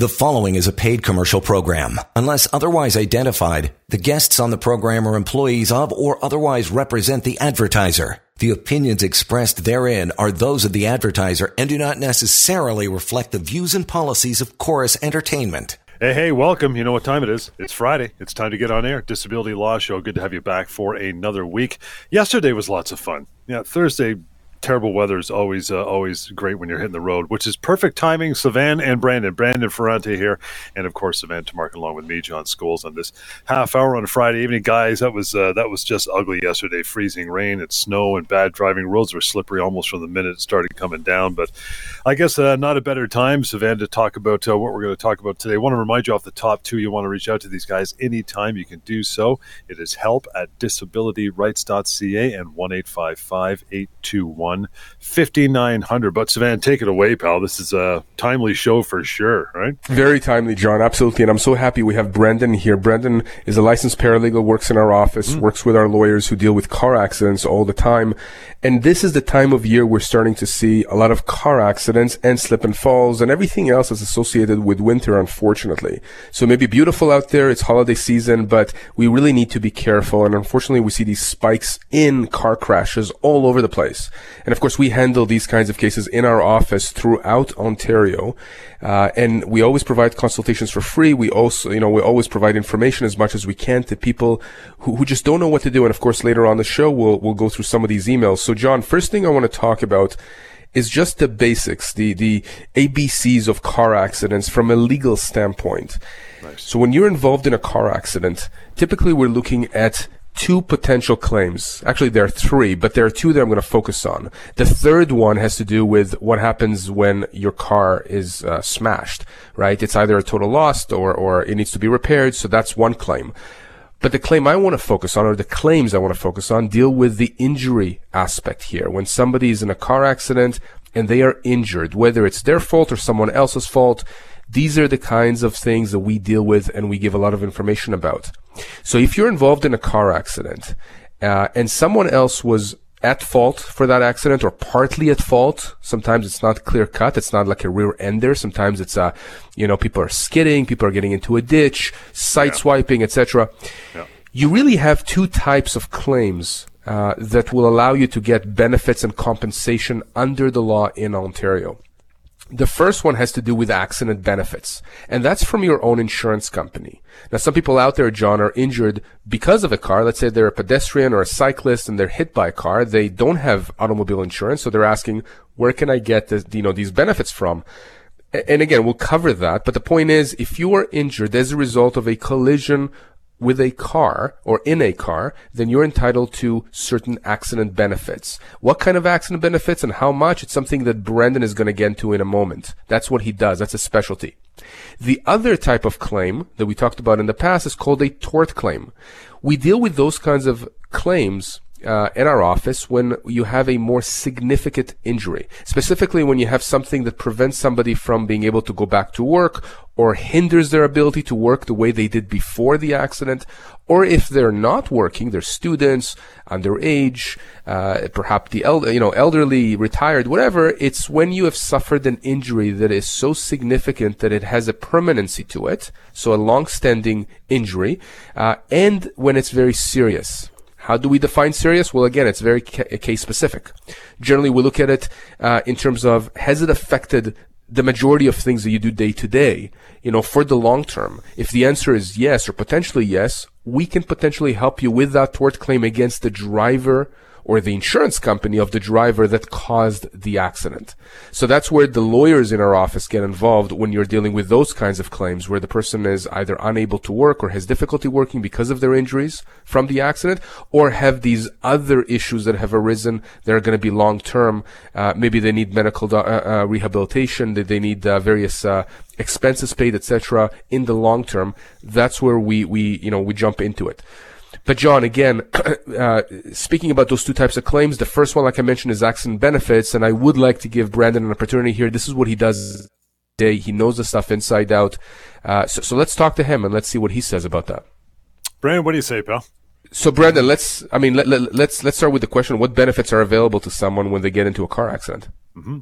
The following is a paid commercial program. Unless otherwise identified, the guests on the program are employees of or otherwise represent the advertiser. The opinions expressed therein are those of the advertiser and do not necessarily reflect the views and policies of Chorus Entertainment. Hey, hey, welcome. You know what time it is? It's Friday. It's time to get on air. Disability Law Show. Good to have you back for another week. Yesterday was lots of fun. Yeah, Thursday terrible weather is always uh, always great when you're hitting the road, which is perfect timing. Savan and Brandon, Brandon Ferrante here, and of course Savan Tamarkin along with me, John Scholes, on this half hour on Friday evening, guys. That was uh, that was just ugly yesterday. Freezing rain and snow and bad driving. Roads were slippery almost from the minute it started coming down. But I guess uh, not a better time, Savan, to talk about uh, what we're going to talk about today. I want to remind you off the top too. You want to reach out to these guys anytime you can do so. It is help at disabilityrights.ca and one eight five five eight two one. 5900. But Savan, take it away, pal. This is a timely show for sure, right? Very timely, John. Absolutely. And I'm so happy we have Brendan here. Brendan is a licensed paralegal, works in our office, mm. works with our lawyers who deal with car accidents all the time. And this is the time of year we're starting to see a lot of car accidents and slip and falls and everything else that's associated with winter, unfortunately. So maybe beautiful out there. It's holiday season, but we really need to be careful. And unfortunately, we see these spikes in car crashes all over the place. And of course, we handle these kinds of cases in our office throughout Ontario. Uh, and we always provide consultations for free. We also, you know, we always provide information as much as we can to people who, who just don't know what to do. And of course, later on the show, we'll, we'll go through some of these emails. So John, first thing I want to talk about is just the basics, the, the ABCs of car accidents from a legal standpoint. Nice. So when you're involved in a car accident, typically we're looking at two potential claims. Actually, there are three, but there are two that I'm going to focus on. The third one has to do with what happens when your car is uh, smashed, right? It's either a total loss or, or it needs to be repaired. So that's one claim. But the claim I want to focus on, or the claims I want to focus on, deal with the injury aspect here. When somebody is in a car accident and they are injured, whether it's their fault or someone else's fault, these are the kinds of things that we deal with and we give a lot of information about. So if you're involved in a car accident, uh, and someone else was at fault for that accident or partly at fault. Sometimes it's not clear cut. It's not like a rear ender. Sometimes it's, uh, you know, people are skidding, people are getting into a ditch, side yeah. swiping, etc. Yeah. You really have two types of claims uh, that will allow you to get benefits and compensation under the law in Ontario. The first one has to do with accident benefits, and that's from your own insurance company. Now, some people out there, John, are injured because of a car. Let's say they're a pedestrian or a cyclist and they're hit by a car. They don't have automobile insurance, so they're asking, where can I get this, you know, these benefits from? And again, we'll cover that, but the point is, if you are injured as a result of a collision with a car or in a car, then you're entitled to certain accident benefits. What kind of accident benefits and how much? It's something that Brandon is going to get into in a moment. That's what he does. That's a specialty. The other type of claim that we talked about in the past is called a tort claim. We deal with those kinds of claims uh, in our office when you have a more significant injury, specifically when you have something that prevents somebody from being able to go back to work or hinders their ability to work the way they did before the accident, or if they're not working, they're students, underage, uh, perhaps the el- you know elderly, retired, whatever. It's when you have suffered an injury that is so significant that it has a permanency to it, so a long-standing injury, uh, and when it's very serious. How do we define serious? Well, again, it's very ca- case specific. Generally, we look at it uh, in terms of has it affected the majority of things that you do day to day, you know, for the long term. If the answer is yes or potentially yes, we can potentially help you with that tort claim against the driver or the insurance company of the driver that caused the accident. So that's where the lawyers in our office get involved when you're dealing with those kinds of claims where the person is either unable to work or has difficulty working because of their injuries from the accident or have these other issues that have arisen that are going to be long term. Uh, maybe they need medical do- uh, uh, rehabilitation, that they need uh, various uh, expenses paid, etc. in the long term. That's where we, we, you know, we jump into it. But John, again, uh, speaking about those two types of claims, the first one, like I mentioned, is accident benefits, and I would like to give Brandon an opportunity here. This is what he does day. He knows the stuff inside out. Uh, so, so let's talk to him and let's see what he says about that. Brandon, what do you say, pal? So, Brandon, let's, I mean, let, let, let's, let's start with the question, what benefits are available to someone when they get into a car accident? Mm-hmm.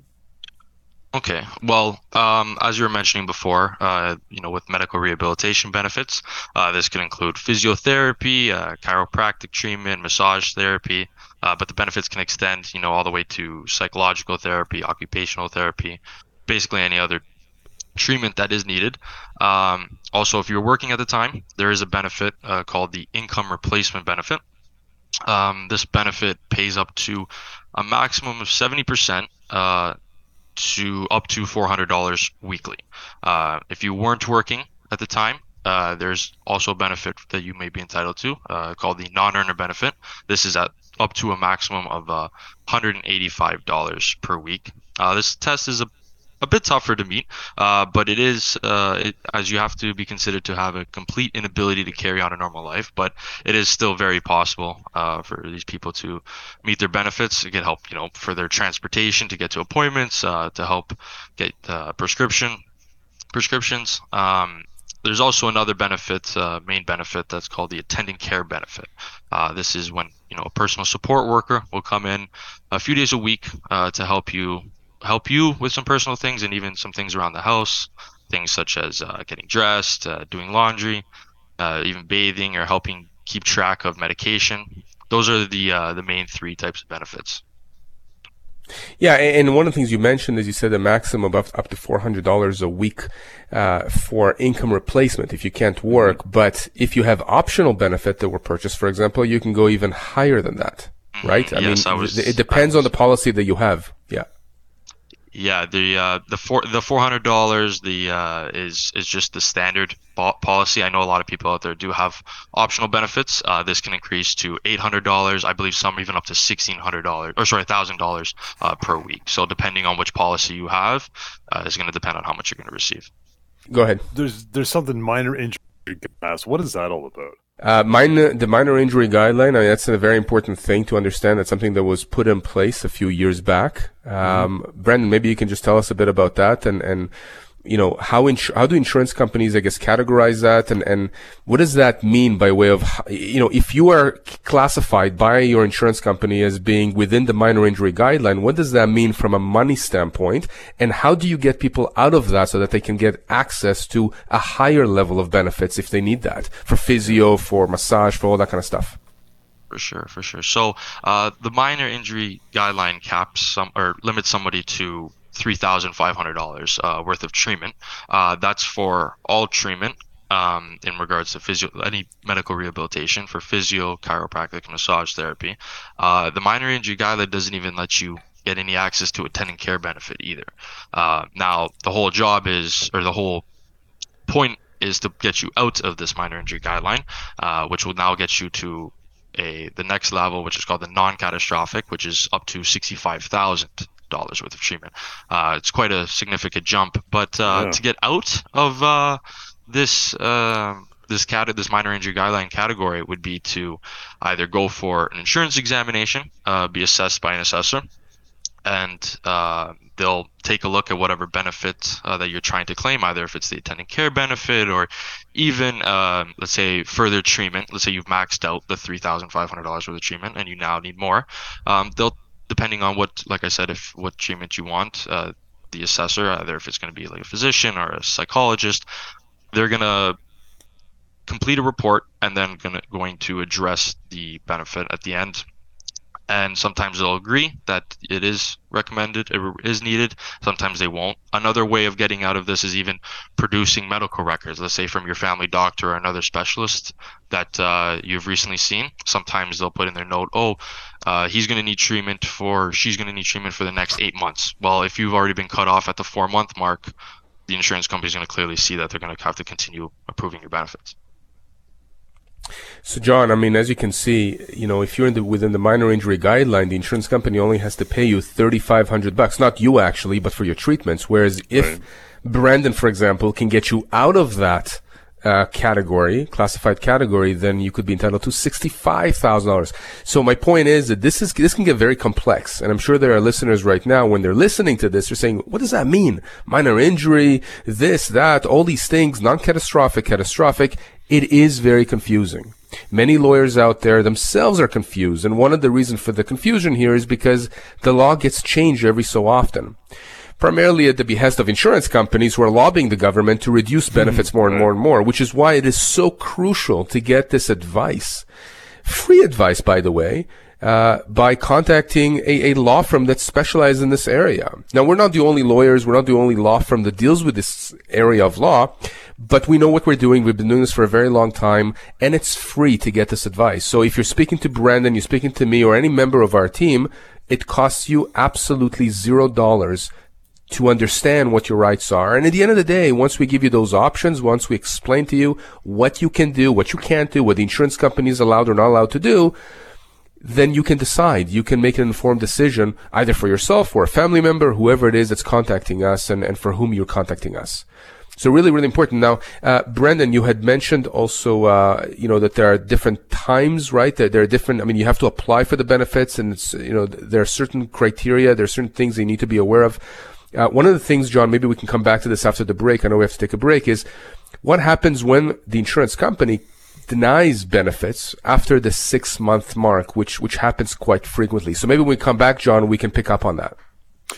Okay. Well, um, as you were mentioning before, uh, you know, with medical rehabilitation benefits, uh, this can include physiotherapy, uh, chiropractic treatment, massage therapy, uh, but the benefits can extend, you know, all the way to psychological therapy, occupational therapy, basically any other treatment that is needed. Um, also, if you're working at the time, there is a benefit uh, called the income replacement benefit. Um, this benefit pays up to a maximum of 70% uh, to up to $400 weekly. Uh, if you weren't working at the time, uh, there's also a benefit that you may be entitled to uh, called the non-earner benefit. This is at up to a maximum of uh, $185 per week. Uh, this test is a a bit tougher to meet, uh, but it is uh, it, as you have to be considered to have a complete inability to carry on a normal life. But it is still very possible uh, for these people to meet their benefits. It get help, you know, for their transportation to get to appointments, uh, to help get uh, prescription prescriptions. Um, there's also another benefit, uh, main benefit that's called the attendant care benefit. this is when you know a personal support worker will come in a few days a week to help you help you with some personal things and even some things around the house, things such as uh, getting dressed, uh, doing laundry, uh, even bathing, or helping keep track of medication. Those are the uh, the main three types of benefits. Yeah, and one of the things you mentioned is you said a maximum of up to four hundred dollars a week uh, for income replacement if you can't work. Mm-hmm. But if you have optional benefit that were purchased, for example, you can go even higher than that, mm-hmm. right? I yes, mean, I was, it depends was, on the policy that you have. Yeah. Yeah, the uh, the four the four hundred dollars the uh, is is just the standard policy. I know a lot of people out there do have optional benefits. Uh, this can increase to eight hundred dollars. I believe some even up to sixteen hundred dollars or sorry thousand uh, dollars per week. So depending on which policy you have, uh, is going to depend on how much you're going to receive. Go ahead. There's there's something minor injury. Ask what is that all about? Uh, minor, the minor injury guideline, I mean, that's a very important thing to understand. That's something that was put in place a few years back. Um, mm-hmm. Brendan, maybe you can just tell us a bit about that and, and you know, how how do insurance companies, I guess, categorize that, and and what does that mean by way of, you know, if you are classified by your insurance company as being within the minor injury guideline, what does that mean from a money standpoint, and how do you get people out of that so that they can get access to a higher level of benefits if they need that for physio, for massage, for all that kind of stuff? For sure, for sure. So uh, the minor injury guideline caps some or limits somebody to $3,500 uh, worth of treatment. Uh, that's for all treatment um, in regards to physio, any medical rehabilitation for physio, chiropractic, massage therapy. Uh, the minor injury guideline doesn't even let you get any access to attendant care benefit either. Uh, now, the whole job is, or the whole point is to get you out of this minor injury guideline, uh, which will now get you to a the next level, which is called the non-catastrophic, which is up to sixty-five thousand dollars worth of treatment. Uh, it's quite a significant jump. But uh, yeah. to get out of uh, this uh, this cat this minor injury guideline category would be to either go for an insurance examination, uh, be assessed by an assessor, and uh, they'll take a look at whatever benefit that you're trying to claim, either if it's the attendant care benefit or even let's say further treatment. Let's say you've maxed out the three thousand five hundred dollars worth of treatment and you now need more. Um, they'll depending on what, like I said, if what treatment you want, uh, the assessor, either if it's going to be like a physician or a psychologist, they're going to complete a report and then gonna, going to address the benefit at the end and sometimes they'll agree that it is recommended, it is needed. Sometimes they won't. Another way of getting out of this is even producing medical records. Let's say from your family doctor or another specialist that uh, you've recently seen. Sometimes they'll put in their note, "Oh, uh, he's going to need treatment for, she's going to need treatment for the next eight months." Well, if you've already been cut off at the four month mark, the insurance company is going to clearly see that they're going to have to continue approving your benefits. So, John, I mean, as you can see, you know, if you're in the, within the minor injury guideline, the insurance company only has to pay you thirty five hundred bucks, not you actually, but for your treatments. Whereas if right. Brandon, for example, can get you out of that uh, category, classified category, then you could be entitled to sixty-five thousand dollars. So my point is that this is this can get very complex, and I'm sure there are listeners right now when they're listening to this, they're saying, "What does that mean? Minor injury, this, that, all these things, non-catastrophic, catastrophic." It is very confusing. Many lawyers out there themselves are confused, and one of the reasons for the confusion here is because the law gets changed every so often. Primarily at the behest of insurance companies who are lobbying the government to reduce benefits more and more and more, which is why it is so crucial to get this advice. Free advice, by the way, uh, by contacting a, a, law firm that specializes in this area. Now, we're not the only lawyers, we're not the only law firm that deals with this area of law, but we know what we're doing. We've been doing this for a very long time, and it's free to get this advice. So if you're speaking to Brandon, you're speaking to me, or any member of our team, it costs you absolutely zero dollars to understand what your rights are. And at the end of the day, once we give you those options, once we explain to you what you can do, what you can't do, what the insurance company is allowed or not allowed to do, then you can decide. You can make an informed decision either for yourself or a family member, whoever it is that's contacting us and, and for whom you're contacting us. So really, really important. Now, uh, Brendan, you had mentioned also, uh, you know, that there are different times, right? That there are different, I mean, you have to apply for the benefits and it's, you know, there are certain criteria, there are certain things you need to be aware of. Uh, one of the things, John, maybe we can come back to this after the break. I know we have to take a break is what happens when the insurance company denies benefits after the six month mark, which, which happens quite frequently. So maybe when we come back, John, we can pick up on that.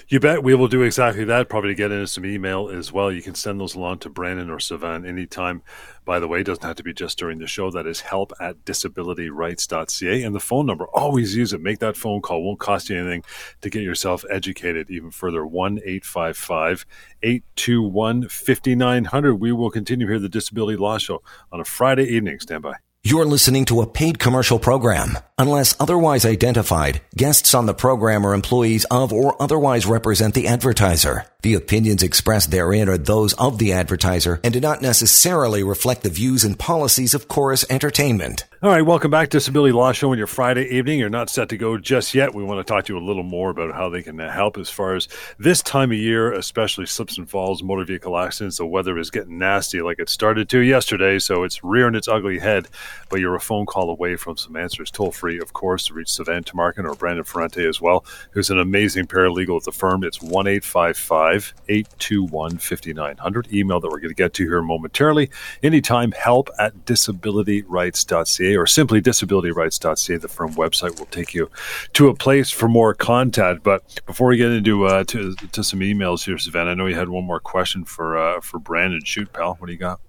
You bet we will do exactly that. Probably get into some email as well. You can send those along to Brandon or Savan anytime. By the way, it doesn't have to be just during the show. That is help at disabilityrights.ca. And the phone number, always use it. Make that phone call. Won't cost you anything to get yourself educated even further. 1 855 821 5900. We will continue here the Disability Law Show on a Friday evening. Stand by. You're listening to a paid commercial program. Unless otherwise identified, guests on the program are employees of or otherwise represent the advertiser. The opinions expressed therein are those of the advertiser and do not necessarily reflect the views and policies of Chorus Entertainment. All right, welcome back to Disability Law Show on your Friday evening. You're not set to go just yet. We want to talk to you a little more about how they can help as far as this time of year, especially slips and falls, motor vehicle accidents. The weather is getting nasty like it started to yesterday, so it's rearing its ugly head. But you're a phone call away from some answers, toll free, of course, to reach Savan Tamarkin or Brandon Ferrante as well, who's an amazing paralegal at the firm. It's 1 821 5900. Email that we're going to get to here momentarily. Anytime, help at disabilityrights.ca or simply disabilityrights.ca. The firm website will take you to a place for more contact. But before we get into uh, to, to some emails here, Savannah, I know you had one more question for uh, for Brandon. Shoot, pal, what do you got?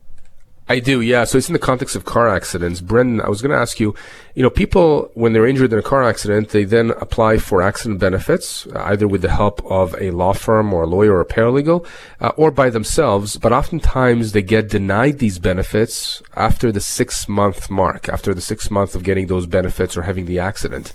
I do, yeah. So it's in the context of car accidents. Brendan, I was going to ask you, you know, people, when they're injured in a car accident, they then apply for accident benefits, either with the help of a law firm or a lawyer or a paralegal, uh, or by themselves. But oftentimes they get denied these benefits after the six month mark, after the six months of getting those benefits or having the accident.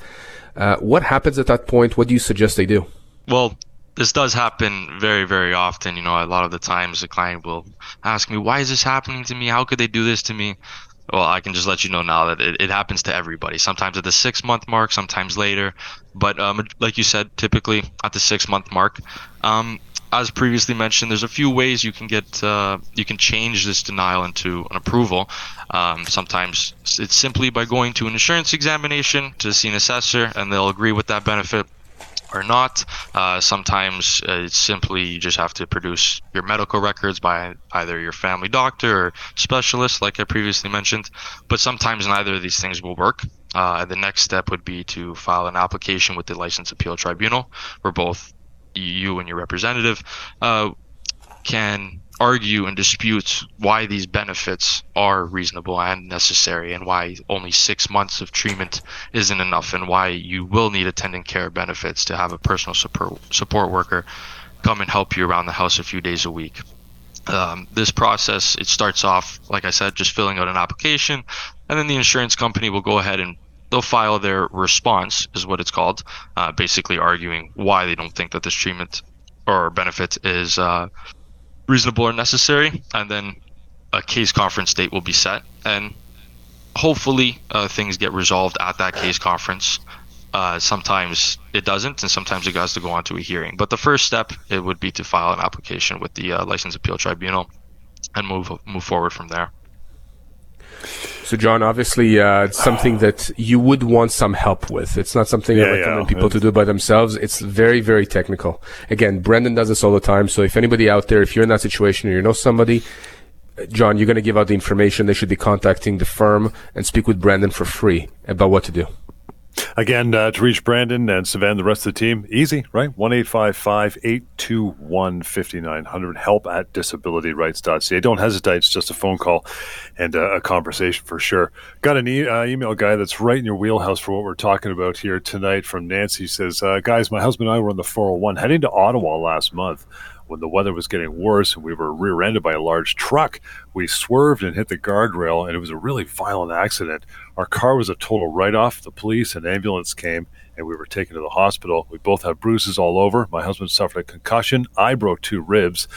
Uh, what happens at that point? What do you suggest they do? Well, this does happen very, very often. You know, a lot of the times the client will ask me, why is this happening to me? How could they do this to me? Well, I can just let you know now that it, it happens to everybody. Sometimes at the six month mark, sometimes later. But um, like you said, typically at the six month mark. Um, as previously mentioned, there's a few ways you can get uh, you can change this denial into an approval. Um, sometimes it's simply by going to an insurance examination to see an assessor, and they'll agree with that benefit or not. Uh, sometimes uh, it's simply you just have to produce your medical records by either your family doctor or specialist, like I previously mentioned. But sometimes neither of these things will work. Uh, the next step would be to file an application with the License Appeal Tribunal, where both you and your representative uh, can argue and dispute why these benefits are reasonable and necessary and why only six months of treatment isn't enough and why you will need attendant care benefits to have a personal support, support worker come and help you around the house a few days a week. Um, this process, it starts off, like I said, just filling out an application, and then the insurance company will go ahead and they'll file their response, is what it's called, uh, basically arguing why they don't think that this treatment or benefit is uh, reasonable or necessary, and then a case conference date will be set, and hopefully uh, things get resolved at that case conference. Uh, sometimes it doesn't, and sometimes it has to go on to a hearing. But the first step it would be to file an application with the uh, License Appeal Tribunal and move move forward from there. So, John, obviously, uh, it's something that you would want some help with. It's not something yeah, I recommend yeah. people to do by themselves. It's very, very technical. Again, Brendan does this all the time. So, if anybody out there, if you're in that situation or you know somebody, John, you're going to give out the information. They should be contacting the firm and speak with Brendan for free about what to do. Again, uh, to reach Brandon and Savannah, the rest of the team, easy, right? 1 821 5900. Help at disabilityrights.ca. Don't hesitate. It's just a phone call and uh, a conversation for sure. Got an e- uh, email guy that's right in your wheelhouse for what we're talking about here tonight from Nancy. Says, uh, Guys, my husband and I were on the 401 heading to Ottawa last month when the weather was getting worse and we were rear ended by a large truck. We swerved and hit the guardrail, and it was a really violent accident. Our car was a total write off. The police and ambulance came, and we were taken to the hospital. We both have bruises all over. My husband suffered a concussion. I broke two ribs.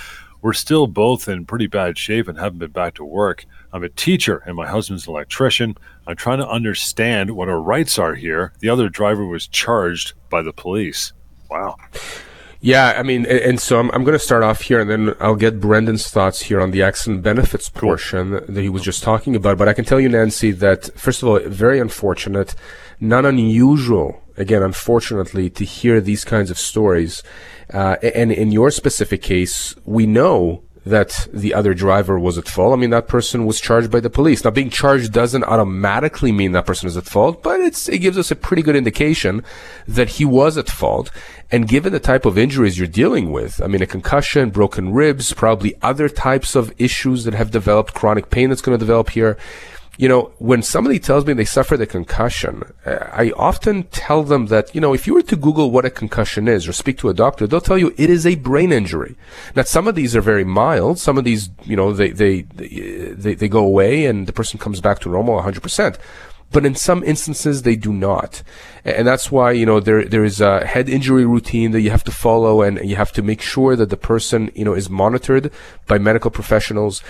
We're still both in pretty bad shape and haven't been back to work. I'm a teacher and my husband's an electrician. I'm trying to understand what our rights are here. The other driver was charged by the police. Wow. Yeah, I mean, and, so I'm, I'm going to start off here, and then I'll get Brendan's thoughts here on the accident benefits portion that he was just talking about. But I can tell you, Nancy, that first of all, very unfortunate, not unusual, again, unfortunately, to hear these kinds of stories. Uh, and in your specific case, we know that the other driver was at fault. I mean, that person was charged by the police. Now, being charged doesn't automatically mean that person is at fault, but it's it gives us a pretty good indication that he was at fault. And given the type of injuries you're dealing with, I mean, a concussion, broken ribs, probably other types of issues that have developed, chronic pain that's going to develop here, you know, when somebody tells me they suffered a concussion, I often tell them that, you know, if you were to Google what a concussion is or speak to a doctor, they'll tell you it is a brain injury. Now, some of these are very mild. Some of these, you know, they, they, they, they go away and the person comes back to normal 100% but in some instances they do not. And that's why, you know, there, there is a head injury routine that you have to follow and you have to make sure that the person, you know, is monitored by medical professionals.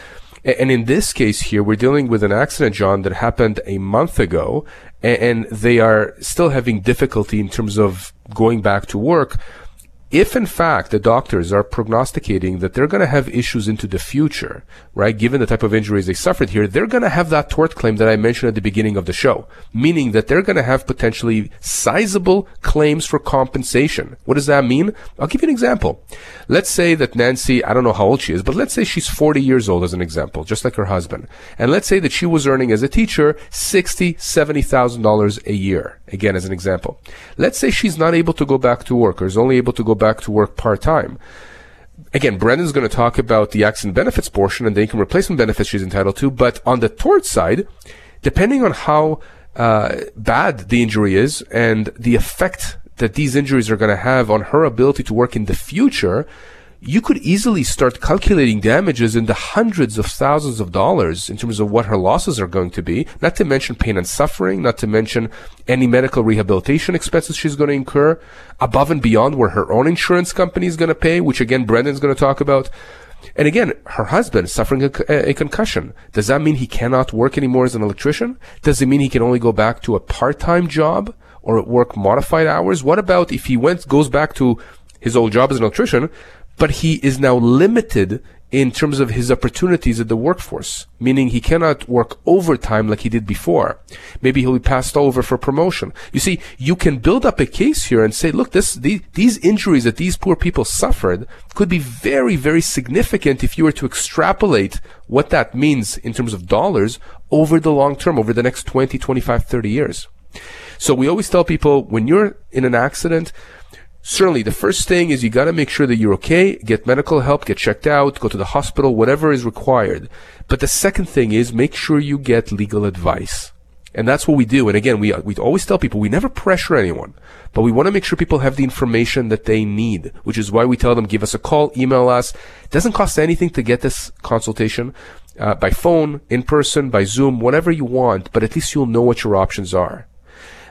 And in this case here, we're dealing with an accident, John, that happened a month ago, and they are still having difficulty in terms of going back to work if in fact the doctors are prognosticating that they're going to have issues into the future, right, given the type of injuries they suffered here, they're going to have that tort claim that I mentioned at the beginning of the show, meaning that they're going to have potentially sizable claims for compensation. What does that mean? I'll give you an example. Let's say that Nancy, I don't know how old she is, but let's say she's 40 years old as an example, just like her husband. And let's say that she was earning as a teacher 60, $70,000 a year. Again, as an example. Let's say she's not able to go back to work or is only able to go back to work part time. Again, Brendan's going to talk about the accident benefits portion and the income replacement benefits she's entitled to. But on the tort side, depending on how uh, bad the injury is and the effect that these injuries are going to have on her ability to work in the future, you could easily start calculating damages in the hundreds of thousands of dollars in terms of what her losses are going to be, not to mention pain and suffering, not to mention any medical rehabilitation expenses she's going to incur above and beyond where her own insurance company is going to pay, which again, Brendan's going to talk about. And again, her husband is suffering a, a, concussion. Does that mean he cannot work anymore as an electrician? Does it mean he can only go back to a part-time job or work modified hours? What about if he went, goes back to his old job as an electrician, but he is now limited in terms of his opportunities at the workforce, meaning he cannot work overtime like he did before. Maybe he'll be passed over for promotion. You see, you can build up a case here and say, look, this, the, these injuries that these poor people suffered could be very, very significant if you were to extrapolate what that means in terms of dollars over the long term, over the next 20, 25, 30 years. So we always tell people when you're in an accident, certainly the first thing is you got to make sure that you're okay, get medical help, get checked out, go to the hospital, whatever is required. But the second thing is make sure you get legal advice. And that's what we do. And again, we, we always tell people we never pressure anyone, but we want to make sure people have the information that they need, which is why we tell them give us a call, email us. It doesn't cost anything to get this consultation uh, by phone, in person, by Zoom, whatever you want, but at least you'll know what your options are.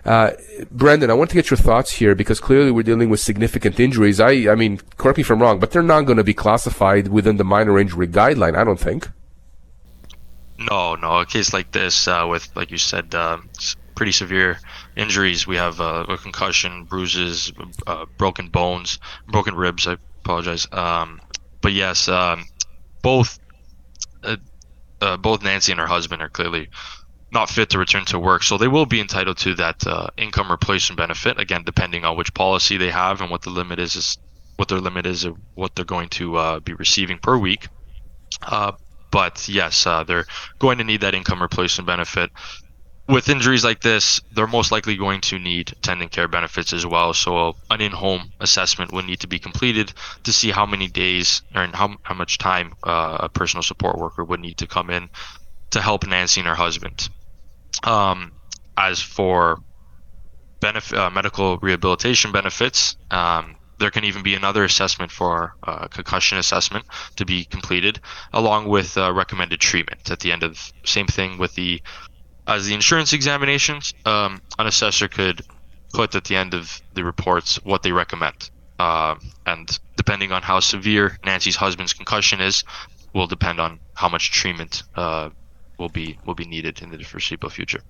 Uh, Brendan, I want to get your thoughts here because clearly we're dealing with significant injuries. I, I mean, correct me if I'm wrong, but they're not going to be classified within the minor injury guideline. I don't think. No, no. A case like this, uh, with like you said, uh, pretty severe injuries. We have uh, a concussion, bruises, uh, broken bones, broken ribs. I apologize. Um, but yes, um, both uh, both Nancy and her husband are clearly not fit to return to work. So they will be entitled to that uh, income replacement benefit. Again, depending on which policy they have and what the limit is, is what their limit is, of what they're going to uh, be receiving per week. Uh, but yes, uh, they're going to need that income replacement benefit. with injuries like this, they're most likely going to need attendant care benefits as well. So an in-home assessment would need to be completed to see how many days or how, how much time uh, a personal support worker would need to come in to help Nancy and her husband. Um, as for uh, medical rehabilitation benefits, um, there can even be another assessment for uh, concussion assessment to be completed, along with uh, recommended treatment at the end of same thing with the as the insurance examinations, um, an assessor could put at the end of the reports what they recommend. Uh, and depending on how severe Nancy's husband's concussion is, will depend on how much treatment uh, will be will be needed in the foreseeable future.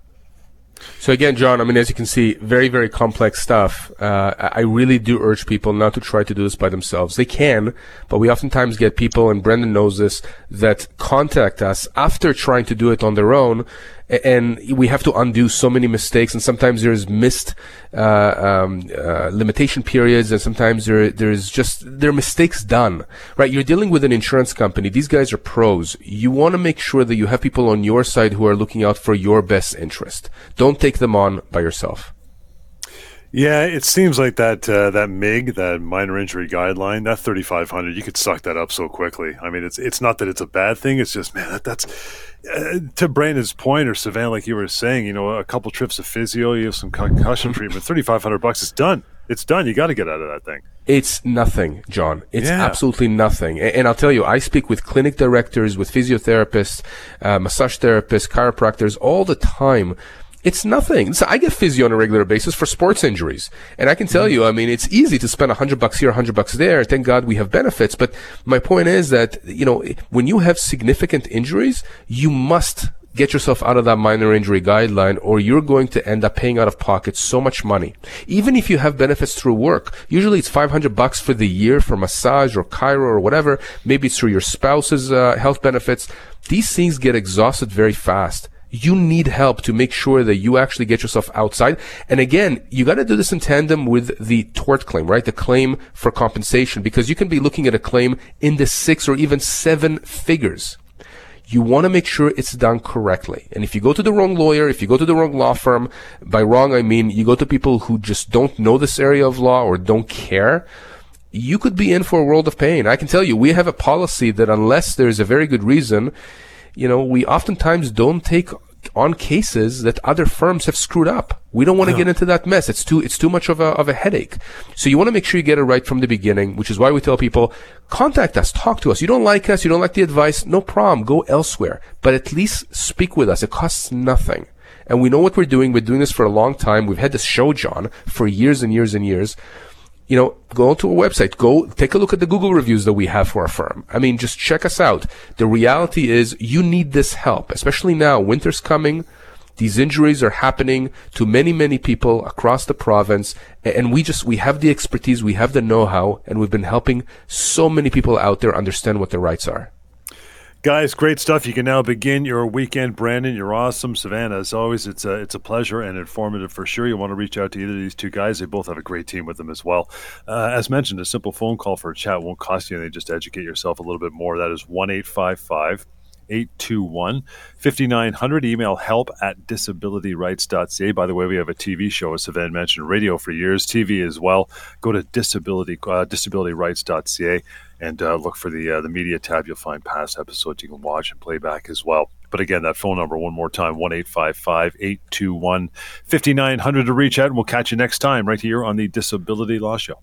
So again, John, I mean, as you can see, very, very complex stuff. Uh, I really do urge people not to try to do this by themselves. They can, but we oftentimes get people, and Brendan knows this, that contact us after trying to do it on their own and we have to undo so many mistakes and sometimes there's missed uh, um, uh, limitation periods and sometimes there there's just there are mistakes done. Right you're dealing with an insurance company. These guys are pros. You want to make sure that you have people on your side who are looking out for your best interest. Don't take them on by yourself yeah, it seems like that uh, that MIG, that minor injury guideline, that 3500, you could suck that up so quickly. I mean, it's it's not that it's a bad thing. It's just man, that, that's uh, to Brandon's point or Savannah, like you were saying, you know, a couple trips of physio, you have some concussion treatment, thirty five hundred bucks is done. It's done. You got to get out of that thing. It's nothing, John. It's yeah. absolutely nothing. And, and, I'll tell you, I speak with clinic directors, with physiotherapists, uh, massage therapists, chiropractors all the time it's nothing. So I get physio on a regular basis for sports injuries. And I can tell you, I mean, it's easy to spend a hundred bucks here, a hundred bucks there. Thank God we have benefits. But my point is that, you know, when you have significant injuries, you must get yourself out of that minor injury guideline or you're going to end up paying out of pocket so much money. Even if you have benefits through work, usually it's 500 bucks for the year for massage or chiro or whatever. Maybe it's through your spouse's uh, health benefits. These things get exhausted very fast you need help to make sure that you actually get yourself outside. And again, you got to do this in tandem with the tort claim, right? The claim for compensation, because you can be looking at a claim in the six or even seven figures. You want to make sure it's done correctly. And if you go to the wrong lawyer, if you go to the wrong law firm, by wrong, I mean you go to people who just don't know this area of law or don't care, you could be in for a world of pain. I can tell you, we have a policy that unless there's a very good reason, you know, we oftentimes don't take on cases that other firms have screwed up. We don't want to no. get into that mess. It's too, it's too much of a, of a headache. So you want to make sure you get it right from the beginning, which is why we tell people, contact us, talk to us. You don't like us, you don't like the advice, no problem, go elsewhere. But at least speak with us. It costs nothing. And we know what we're doing. We're doing this for a long time. We've had this show, John, for years and years and years you know, go to our website, go take a look at the Google reviews that we have for our firm. I mean, just check us out. The reality is you need this help, especially now. Winter's coming. These injuries are happening to many, many people across the province. And we just, we have the expertise, we have the know-how, and we've been helping so many people out there understand what their rights are. Guys, great stuff. You can now begin your weekend. Brandon, you're awesome. Savannah, as always, it's a, it's a pleasure and informative for sure. You want to reach out to either of these two guys. They both have a great team with them as well. Uh, as mentioned, a simple phone call for a chat won't cost you anything. Just educate yourself a little bit more. That is 1 821 5900. Email help at disabilityrights.ca. By the way, we have a TV show, as Savannah mentioned, radio for years, TV as well. Go to disability, uh, disabilityrights.ca and uh, look for the uh, the media tab. You'll find past episodes you can watch and play back as well. But again, that phone number one more time one 821 5900 to reach out, and we'll catch you next time right here on the Disability Law Show.